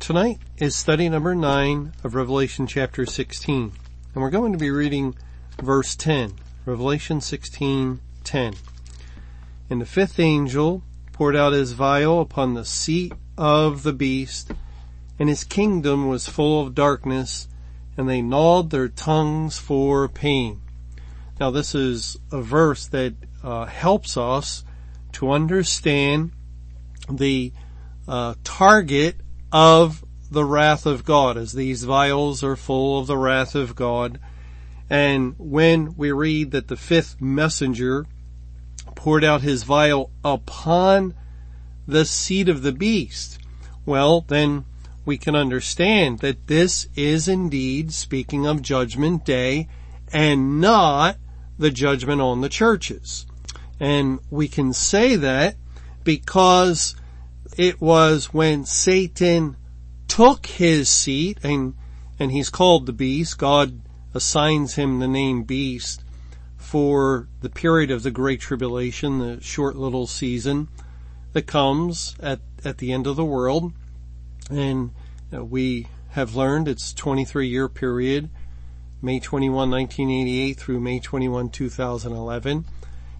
Tonight is study number 9 of Revelation chapter 16. And we're going to be reading verse 10. Revelation 16, 10. And the fifth angel poured out his vial upon the seat of the beast, and his kingdom was full of darkness, and they gnawed their tongues for pain. Now this is a verse that uh, helps us to understand the uh, target of the wrath of God, as these vials are full of the wrath of God. And when we read that the fifth messenger poured out his vial upon the seat of the beast, well, then we can understand that this is indeed speaking of judgment day and not the judgment on the churches. And we can say that because it was when Satan took his seat and, and he's called the beast. God assigns him the name beast for the period of the great tribulation, the short little season that comes at, at the end of the world. And uh, we have learned it's 23 year period, May 21, 1988 through May 21, 2011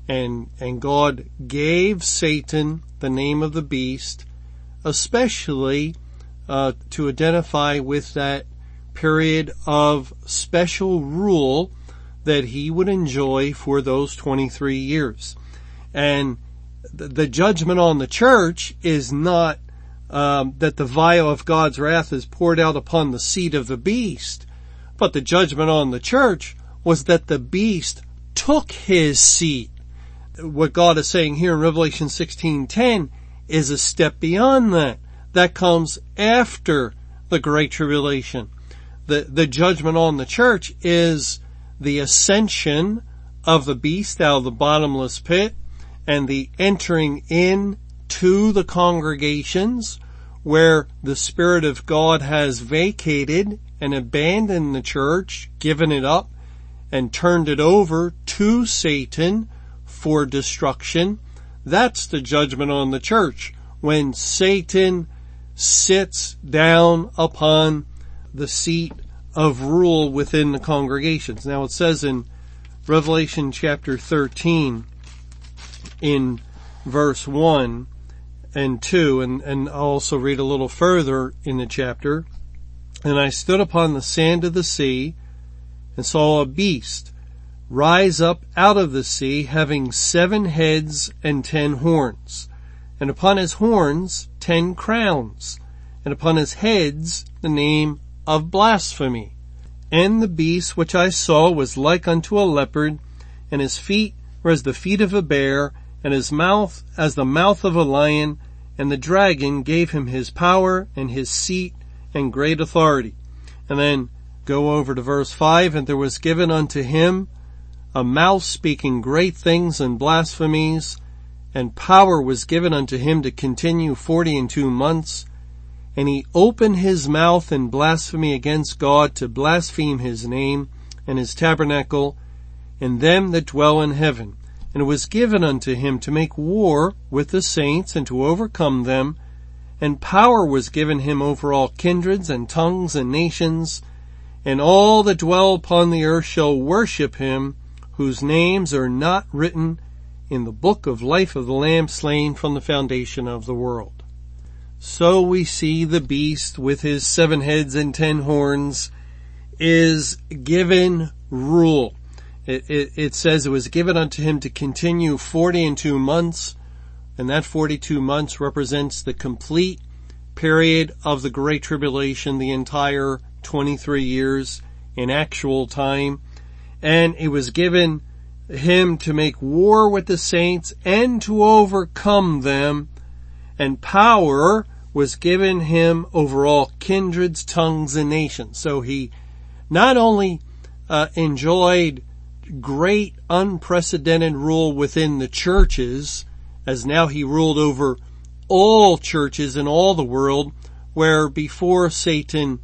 and, and God gave Satan the name of the beast, especially uh, to identify with that period of special rule that he would enjoy for those 23 years. And the, judgment on the church is not um, that the vial of God's wrath is poured out upon the seat of the beast, but the judgment on the church was that the beast took his seat what God is saying here in Revelation 16:10 is a step beyond that. That comes after the great tribulation. The the judgment on the church is the ascension of the beast out of the bottomless pit and the entering in to the congregations where the Spirit of God has vacated and abandoned the church, given it up, and turned it over to Satan for destruction. That's the judgment on the church when Satan sits down upon the seat of rule within the congregations. Now it says in Revelation chapter 13 in verse 1 and 2 and, and I'll also read a little further in the chapter. And I stood upon the sand of the sea and saw a beast rise up out of the sea having seven heads and ten horns, and upon his horns ten crowns, and upon his heads the name of blasphemy. And the beast which I saw was like unto a leopard, and his feet were as the feet of a bear, and his mouth as the mouth of a lion, and the dragon gave him his power and his seat and great authority. And then go over to verse five, and there was given unto him a mouth speaking great things and blasphemies, and power was given unto him to continue forty and two months. And he opened his mouth in blasphemy against God to blaspheme his name and his tabernacle and them that dwell in heaven. And it was given unto him to make war with the saints and to overcome them. And power was given him over all kindreds and tongues and nations. And all that dwell upon the earth shall worship him whose names are not written in the book of life of the Lamb slain from the foundation of the world. So we see the beast with his seven heads and ten horns is given rule. It, it, it, says it was given unto him to continue 40 and two months, and that 42 months represents the complete period of the Great Tribulation, the entire 23 years in actual time and it was given him to make war with the saints and to overcome them, and power was given him over all kindreds, tongues, and nations. So he not only uh, enjoyed great unprecedented rule within the churches, as now he ruled over all churches in all the world, where before Satan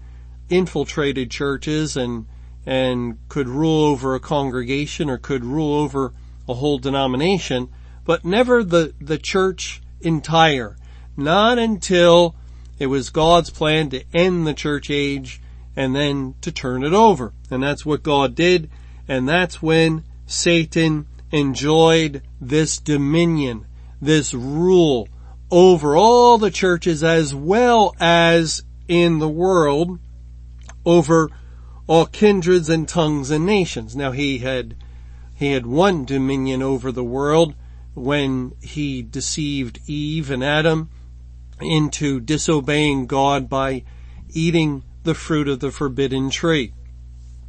infiltrated churches and and could rule over a congregation or could rule over a whole denomination, but never the, the church entire. Not until it was God's plan to end the church age and then to turn it over. And that's what God did. And that's when Satan enjoyed this dominion, this rule over all the churches as well as in the world over all kindreds and tongues and nations. Now he had, he had one dominion over the world when he deceived Eve and Adam into disobeying God by eating the fruit of the forbidden tree.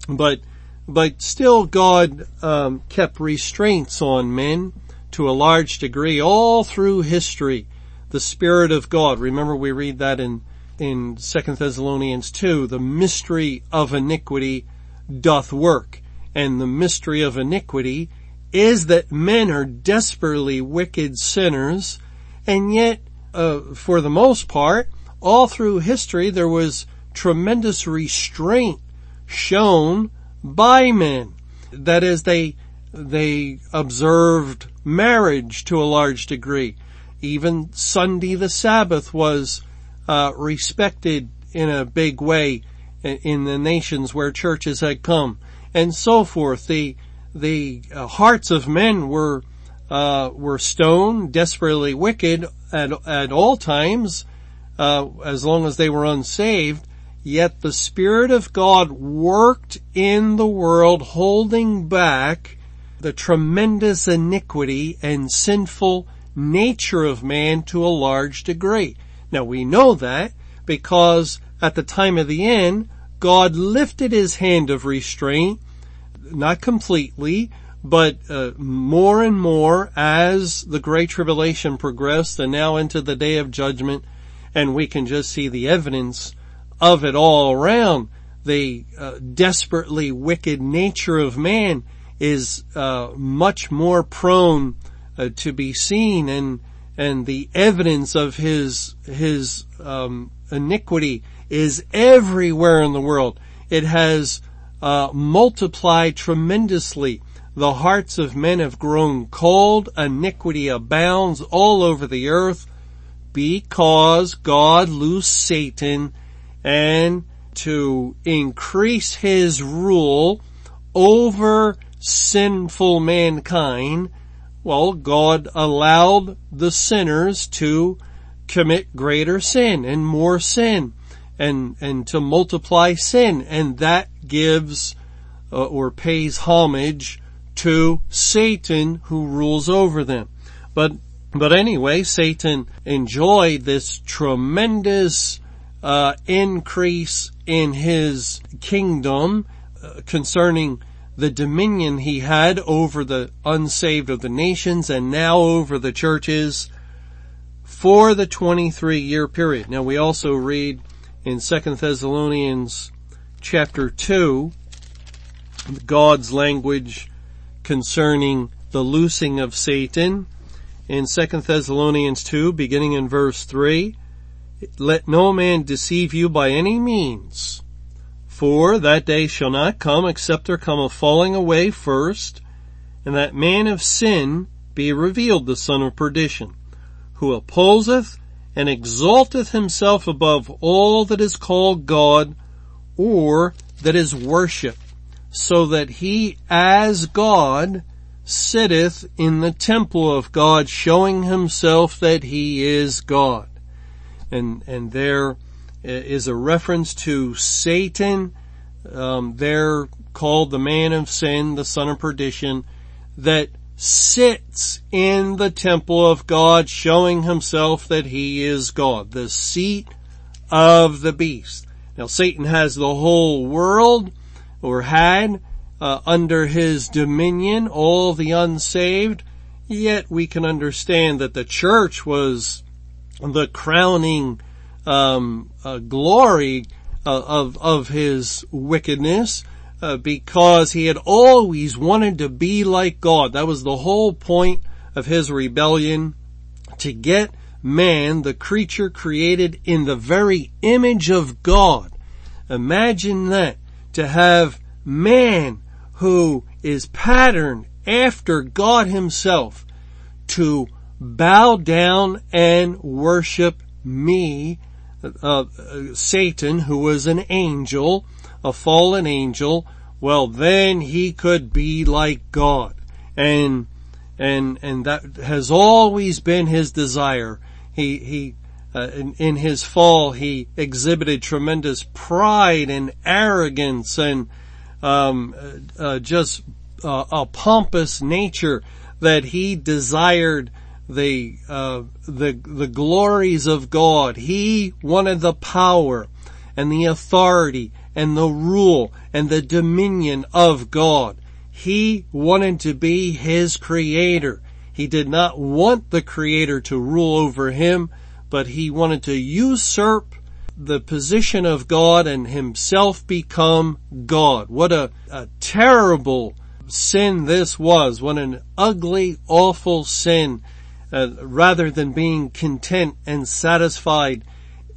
But, but still God um, kept restraints on men to a large degree all through history. The Spirit of God. Remember we read that in in 2 Thessalonians 2, the mystery of iniquity doth work. And the mystery of iniquity is that men are desperately wicked sinners, and yet, uh, for the most part, all through history there was tremendous restraint shown by men. That is, they, they observed marriage to a large degree. Even Sunday the Sabbath was uh, respected in a big way in, the nations where churches had come, and so forth. The the uh, hearts of men were uh, were stone, desperately wicked at at all times, uh, as long as they were unsaved. Yet the Spirit of God worked in the world, holding back the tremendous iniquity and sinful nature of man to a large degree. Now we know that because at the time of the end, God lifted his hand of restraint, not completely, but uh, more and more as the Great Tribulation progressed and now into the day of judgment, and we can just see the evidence of it all around. The uh, desperately wicked nature of man is uh, much more prone uh, to be seen and and the evidence of his his um, iniquity is everywhere in the world. It has uh, multiplied tremendously. The hearts of men have grown cold. Iniquity abounds all over the earth because God loosed Satan and to increase his rule over sinful mankind well, God allowed the sinners to commit greater sin and more sin and, and to multiply sin and that gives uh, or pays homage to Satan who rules over them. But, but anyway, Satan enjoyed this tremendous uh, increase in his kingdom uh, concerning the dominion he had over the unsaved of the nations and now over the churches for the 23 year period. Now we also read in 2 Thessalonians chapter 2 God's language concerning the loosing of Satan in 2 Thessalonians 2 beginning in verse 3 let no man deceive you by any means for that day shall not come except there come a falling away first, and that man of sin be revealed, the son of perdition, who opposeth and exalteth himself above all that is called God or that is worship, so that he as God sitteth in the temple of God, showing himself that he is God. And, and there is a reference to Satan, um, there called the man of sin, the son of perdition, that sits in the temple of God showing himself that he is God, the seat of the beast. Now Satan has the whole world, or had, uh, under his dominion, all the unsaved, yet we can understand that the church was the crowning um, uh, glory uh, of of his wickedness uh, because he had always wanted to be like God. That was the whole point of his rebellion to get man, the creature created in the very image of God. Imagine that to have man who is patterned after God himself to bow down and worship me, uh, Satan, who was an angel, a fallen angel, well then he could be like God. And, and, and that has always been his desire. He, he, uh, in, in, his fall, he exhibited tremendous pride and arrogance and um, uh, just uh, a pompous nature that he desired the uh, the the glories of God. He wanted the power and the authority and the rule and the dominion of God. He wanted to be his creator. He did not want the creator to rule over him, but he wanted to usurp the position of God and himself become God. What a, a terrible sin this was. What an ugly, awful sin. Uh, rather than being content and satisfied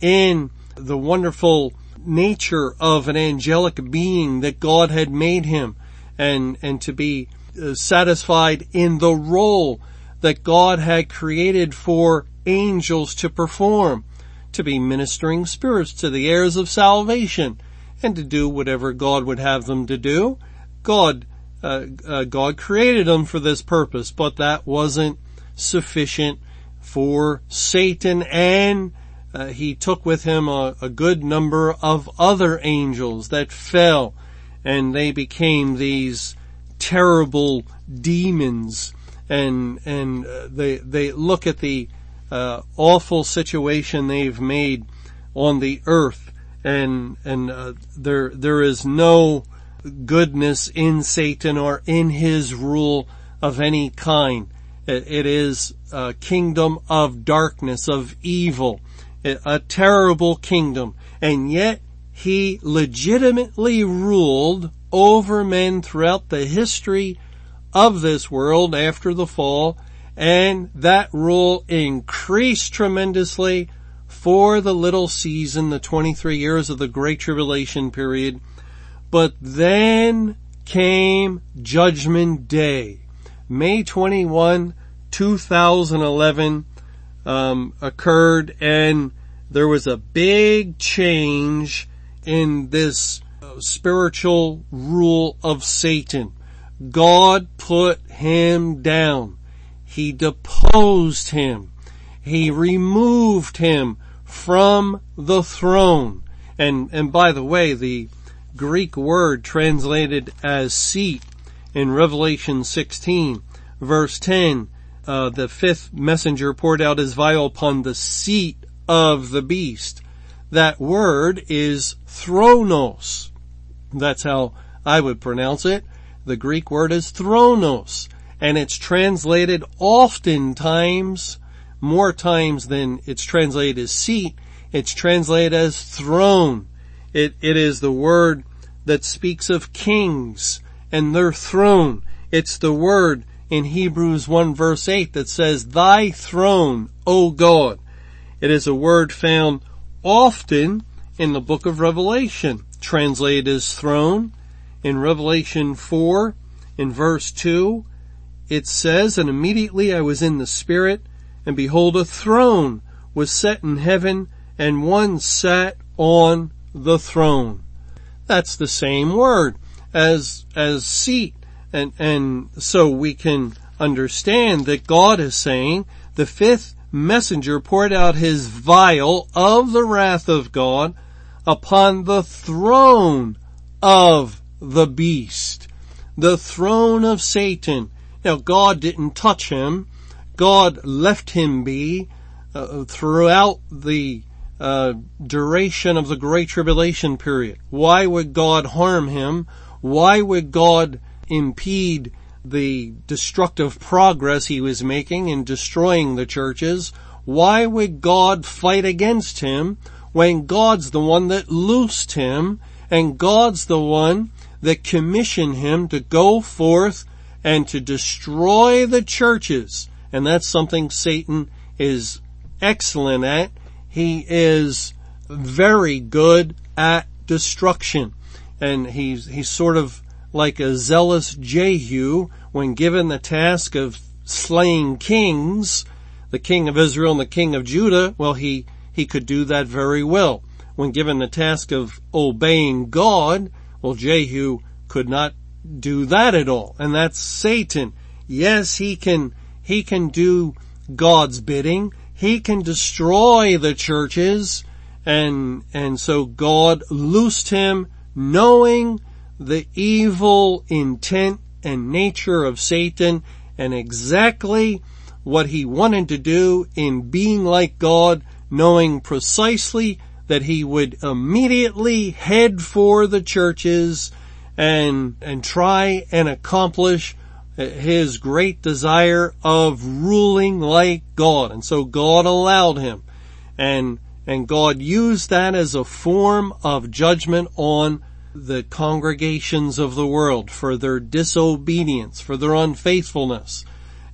in the wonderful nature of an angelic being that God had made him and, and to be uh, satisfied in the role that God had created for angels to perform, to be ministering spirits to the heirs of salvation and to do whatever God would have them to do. God uh, uh, God created them for this purpose, but that wasn't sufficient for Satan and uh, he took with him a, a, good number of other angels that fell and they became these terrible demons and and uh, they they look at the uh, awful situation they've made on the earth and and uh, there there is no goodness in Satan or in his rule of any kind. It, it is a kingdom of darkness, of evil, a terrible kingdom. And yet he legitimately ruled over men throughout the history of this world after the fall. And that rule increased tremendously for the little season, the 23 years of the Great Tribulation period but then came Judgment Day. May 21, 2011, um, occurred and there was a big change in this uh, spiritual rule of Satan. God put him down. He deposed him. He removed him from the throne. And, and by the way, the, Greek word translated as seat in Revelation 16 verse 10. Uh, the fifth messenger poured out his vial upon the seat of the beast. That word is thronos. That's how I would pronounce it. The Greek word is thronos and it's translated oftentimes, more times than it's translated as seat, it's translated as throne. It, it is the word that speaks of kings and their throne. It's the word in Hebrews 1 verse 8 that says, Thy throne, O God. It is a word found often in the book of Revelation, translated as throne. In Revelation 4, in verse 2, it says, And immediately I was in the Spirit, and behold a throne was set in heaven, and one sat on the throne. That's the same word as, as seat. And, and so we can understand that God is saying the fifth messenger poured out his vial of the wrath of God upon the throne of the beast, the throne of Satan. Now God didn't touch him. God left him be uh, throughout the uh, duration of the Great Tribulation period. Why would God harm him? Why would God impede the destructive progress he was making in destroying the churches? Why would God fight against him when God's the one that loosed him and God's the one that commissioned him to go forth and to destroy the churches. And that's something Satan is excellent at. He is very good at destruction. And he's, he's sort of like a zealous Jehu when given the task of slaying kings, the king of Israel and the king of Judah, well, he, he could do that very well. When given the task of obeying God, well, Jehu could not do that at all. And that's Satan. Yes, he can, he can do God's bidding. He can destroy the churches. And, and so God loosed him knowing the evil intent and nature of Satan and exactly what he wanted to do in being like God, knowing precisely that he would immediately head for the churches and, and try and accomplish his great desire of ruling like God. And so God allowed him and, and God used that as a form of judgment on the congregations of the world for their disobedience, for their unfaithfulness,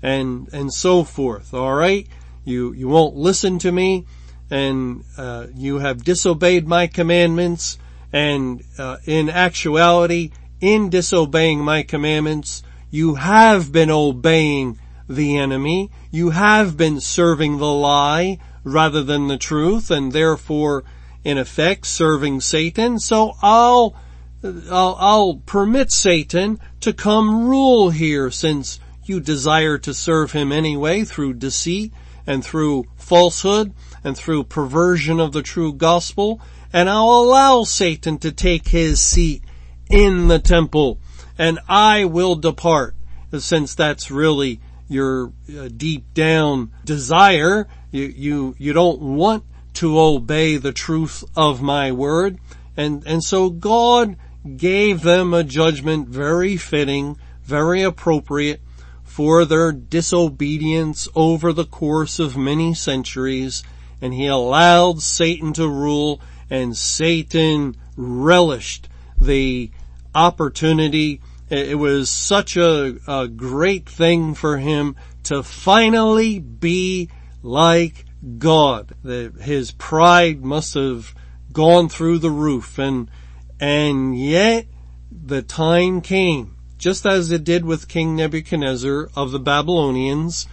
and, and so forth. Alright? You, you won't listen to me, and, uh, you have disobeyed my commandments, and, uh, in actuality, in disobeying my commandments, you have been obeying the enemy, you have been serving the lie rather than the truth, and therefore, in effect, serving Satan, so I'll I'll, I'll permit Satan to come rule here since you desire to serve him anyway through deceit and through falsehood and through perversion of the true gospel. And I'll allow Satan to take his seat in the temple and I will depart since that's really your uh, deep down desire. You, you, you don't want to obey the truth of my word. And, and so God gave them a judgment very fitting, very appropriate for their disobedience over the course of many centuries, and he allowed Satan to rule, and Satan relished the opportunity. It was such a, a great thing for him to finally be like God. The, his pride must have gone through the roof and and yet the time came, just as it did with King Nebuchadnezzar of the Babylonians,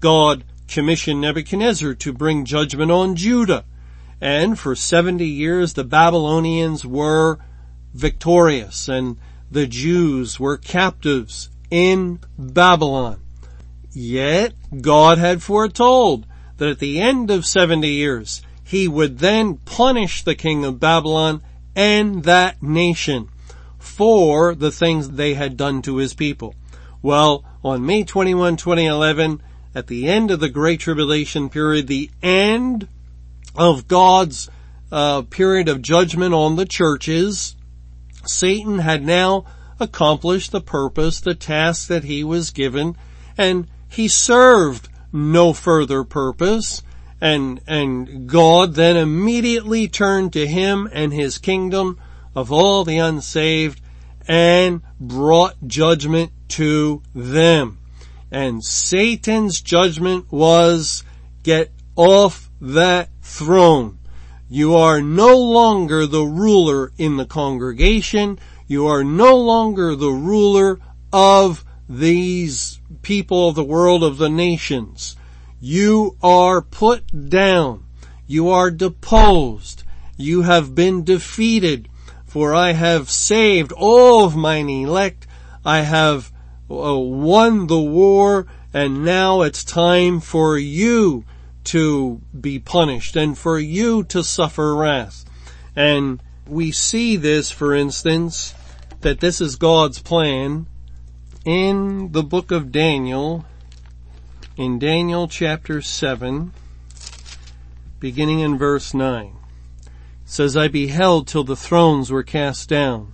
God commissioned Nebuchadnezzar to bring judgment on Judah. And for 70 years the Babylonians were victorious and the Jews were captives in Babylon. Yet God had foretold that at the end of 70 years he would then punish the king of Babylon and that nation for the things they had done to his people. Well, on May 21, 2011, at the end of the Great Tribulation period, the end of God's uh, period of judgment on the churches, Satan had now accomplished the purpose, the task that he was given, and he served no further purpose and, and God then immediately turned to him and his kingdom of all the unsaved and brought judgment to them. And Satan's judgment was get off that throne. You are no longer the ruler in the congregation. You are no longer the ruler of these people of the world of the nations. You are put down. You are deposed. You have been defeated. For I have saved all of mine elect. I have uh, won the war and now it's time for you to be punished and for you to suffer wrath. And we see this, for instance, that this is God's plan in the book of Daniel in Daniel chapter 7, beginning in verse 9. says, I beheld till the thrones were cast down,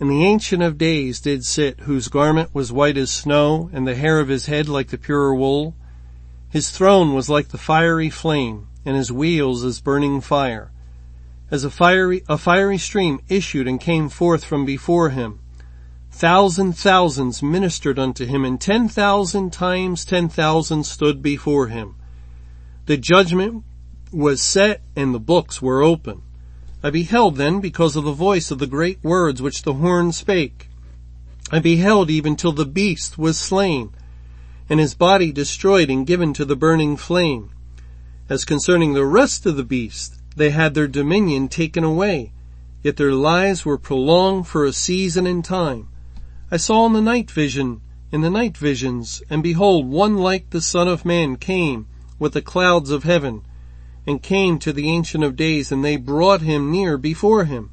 and the Ancient of Days did sit, whose garment was white as snow, and the hair of his head like the pure wool. His throne was like the fiery flame, and his wheels as burning fire. as a fiery, a fiery stream issued and came forth from before him. Thousand thousands ministered unto him and ten thousand times ten thousand stood before him. The judgment was set and the books were open. I beheld then because of the voice of the great words which the horn spake. I beheld even till the beast was slain and his body destroyed and given to the burning flame. As concerning the rest of the beasts, they had their dominion taken away, yet their lives were prolonged for a season and time. I saw in the night vision, in the night visions, and behold, one like the Son of Man came with the clouds of heaven, and came to the Ancient of Days, and they brought him near before him.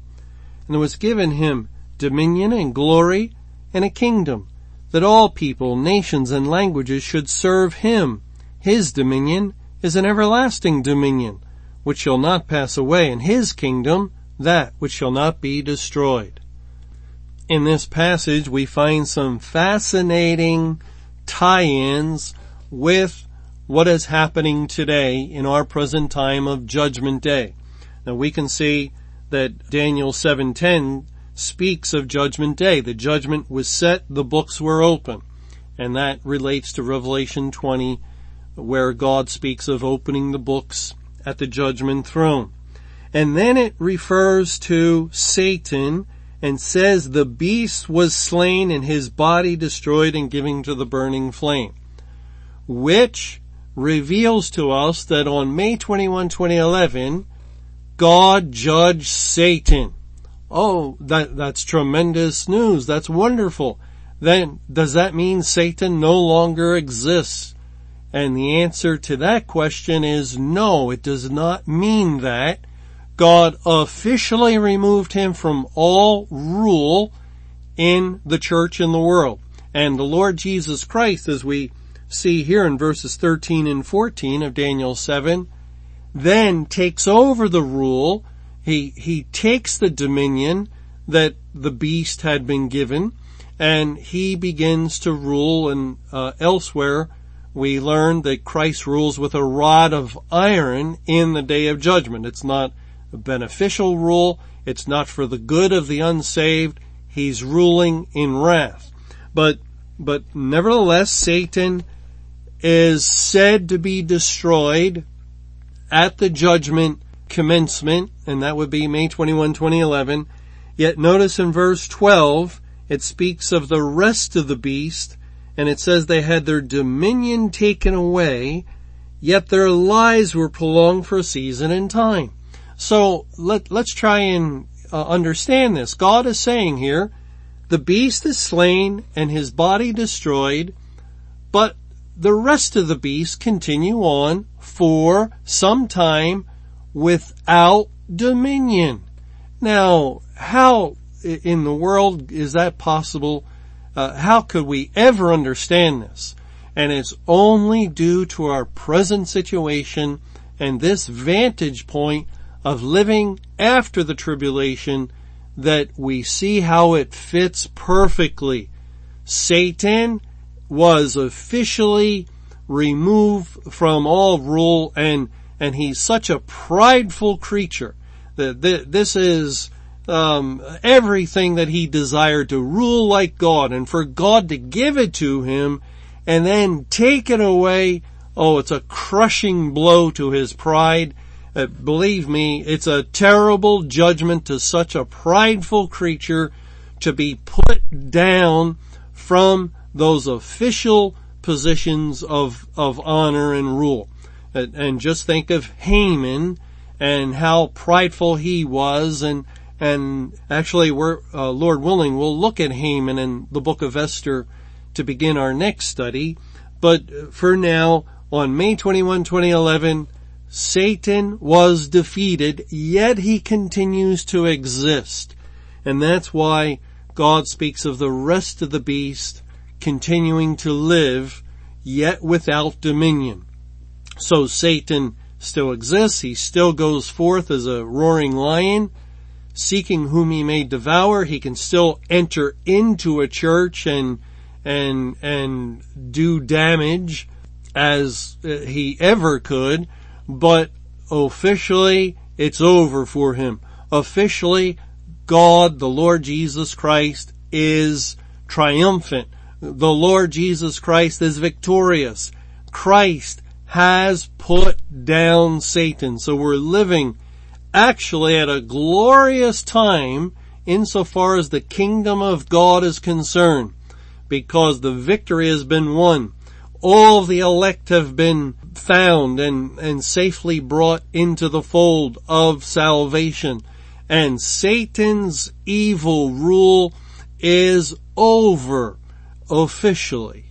And there was given him dominion and glory and a kingdom, that all people, nations, and languages should serve him. His dominion is an everlasting dominion, which shall not pass away, and his kingdom that which shall not be destroyed. In this passage we find some fascinating tie-ins with what is happening today in our present time of judgment day. Now we can see that Daniel 7:10 speaks of judgment day. The judgment was set, the books were open. And that relates to Revelation 20 where God speaks of opening the books at the judgment throne. And then it refers to Satan and says the beast was slain and his body destroyed and given to the burning flame, which reveals to us that on May 21, 2011, God judged Satan. Oh, that, that's tremendous news. That's wonderful. Then does that mean Satan no longer exists? And the answer to that question is no, it does not mean that. God officially removed him from all rule in the church in the world. And the Lord Jesus Christ, as we see here in verses 13 and 14 of Daniel 7, then takes over the rule he, he takes the dominion that the beast had been given and he begins to rule and uh, elsewhere we learn that Christ rules with a rod of iron in the day of judgment. It's not a beneficial rule. It's not for the good of the unsaved. He's ruling in wrath. But, but nevertheless, Satan is said to be destroyed at the judgment commencement, and that would be May 21, 2011. Yet notice in verse 12, it speaks of the rest of the beast, and it says they had their dominion taken away, yet their lives were prolonged for a season and time. So let, let's try and uh, understand this. God is saying here, the beast is slain and his body destroyed, but the rest of the beasts continue on for some time without dominion. Now, how in the world is that possible? Uh, how could we ever understand this? And it's only due to our present situation and this vantage point of living after the tribulation that we see how it fits perfectly. Satan was officially removed from all rule and and he's such a prideful creature that this is um, everything that he desired to rule like God, and for God to give it to him and then take it away. Oh, it's a crushing blow to his pride. Uh, believe me, it's a terrible judgment to such a prideful creature to be put down from those official positions of, of honor and rule and just think of Haman and how prideful he was. And and actually we're uh, Lord willing we'll look at Haman in the book of Esther to begin our next study. But for now on May 21 2011 Satan was defeated yet he continues to exist. And that's why God speaks of the rest of the beast continuing to live yet without dominion so Satan still exists. He still goes forth as a roaring lion, seeking whom he may devour. He can still enter into a church and, and, and do damage as uh, he ever could, but officially it's over for him. officially God, the Lord Jesus Christ, is triumphant. The Lord Jesus Christ is victorious. Christ has put down Satan. So we're living actually at a glorious time insofar as the kingdom of God is concerned because the victory has been won. All the elect have been found and, and safely brought into the fold of salvation. And Satan's evil rule is over officially.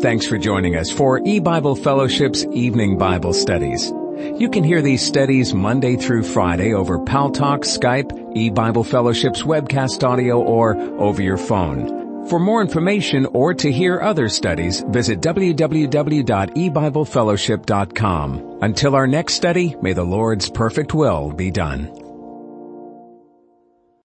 Thanks for joining us for E-Bible Fellowship's Evening Bible Studies. You can hear these studies Monday through Friday over Paltalk, Skype, E-Bible Fellowship's webcast audio, or over your phone. For more information or to hear other studies, visit www.ebiblefellowship.com. Until our next study, may the Lord's perfect will be done.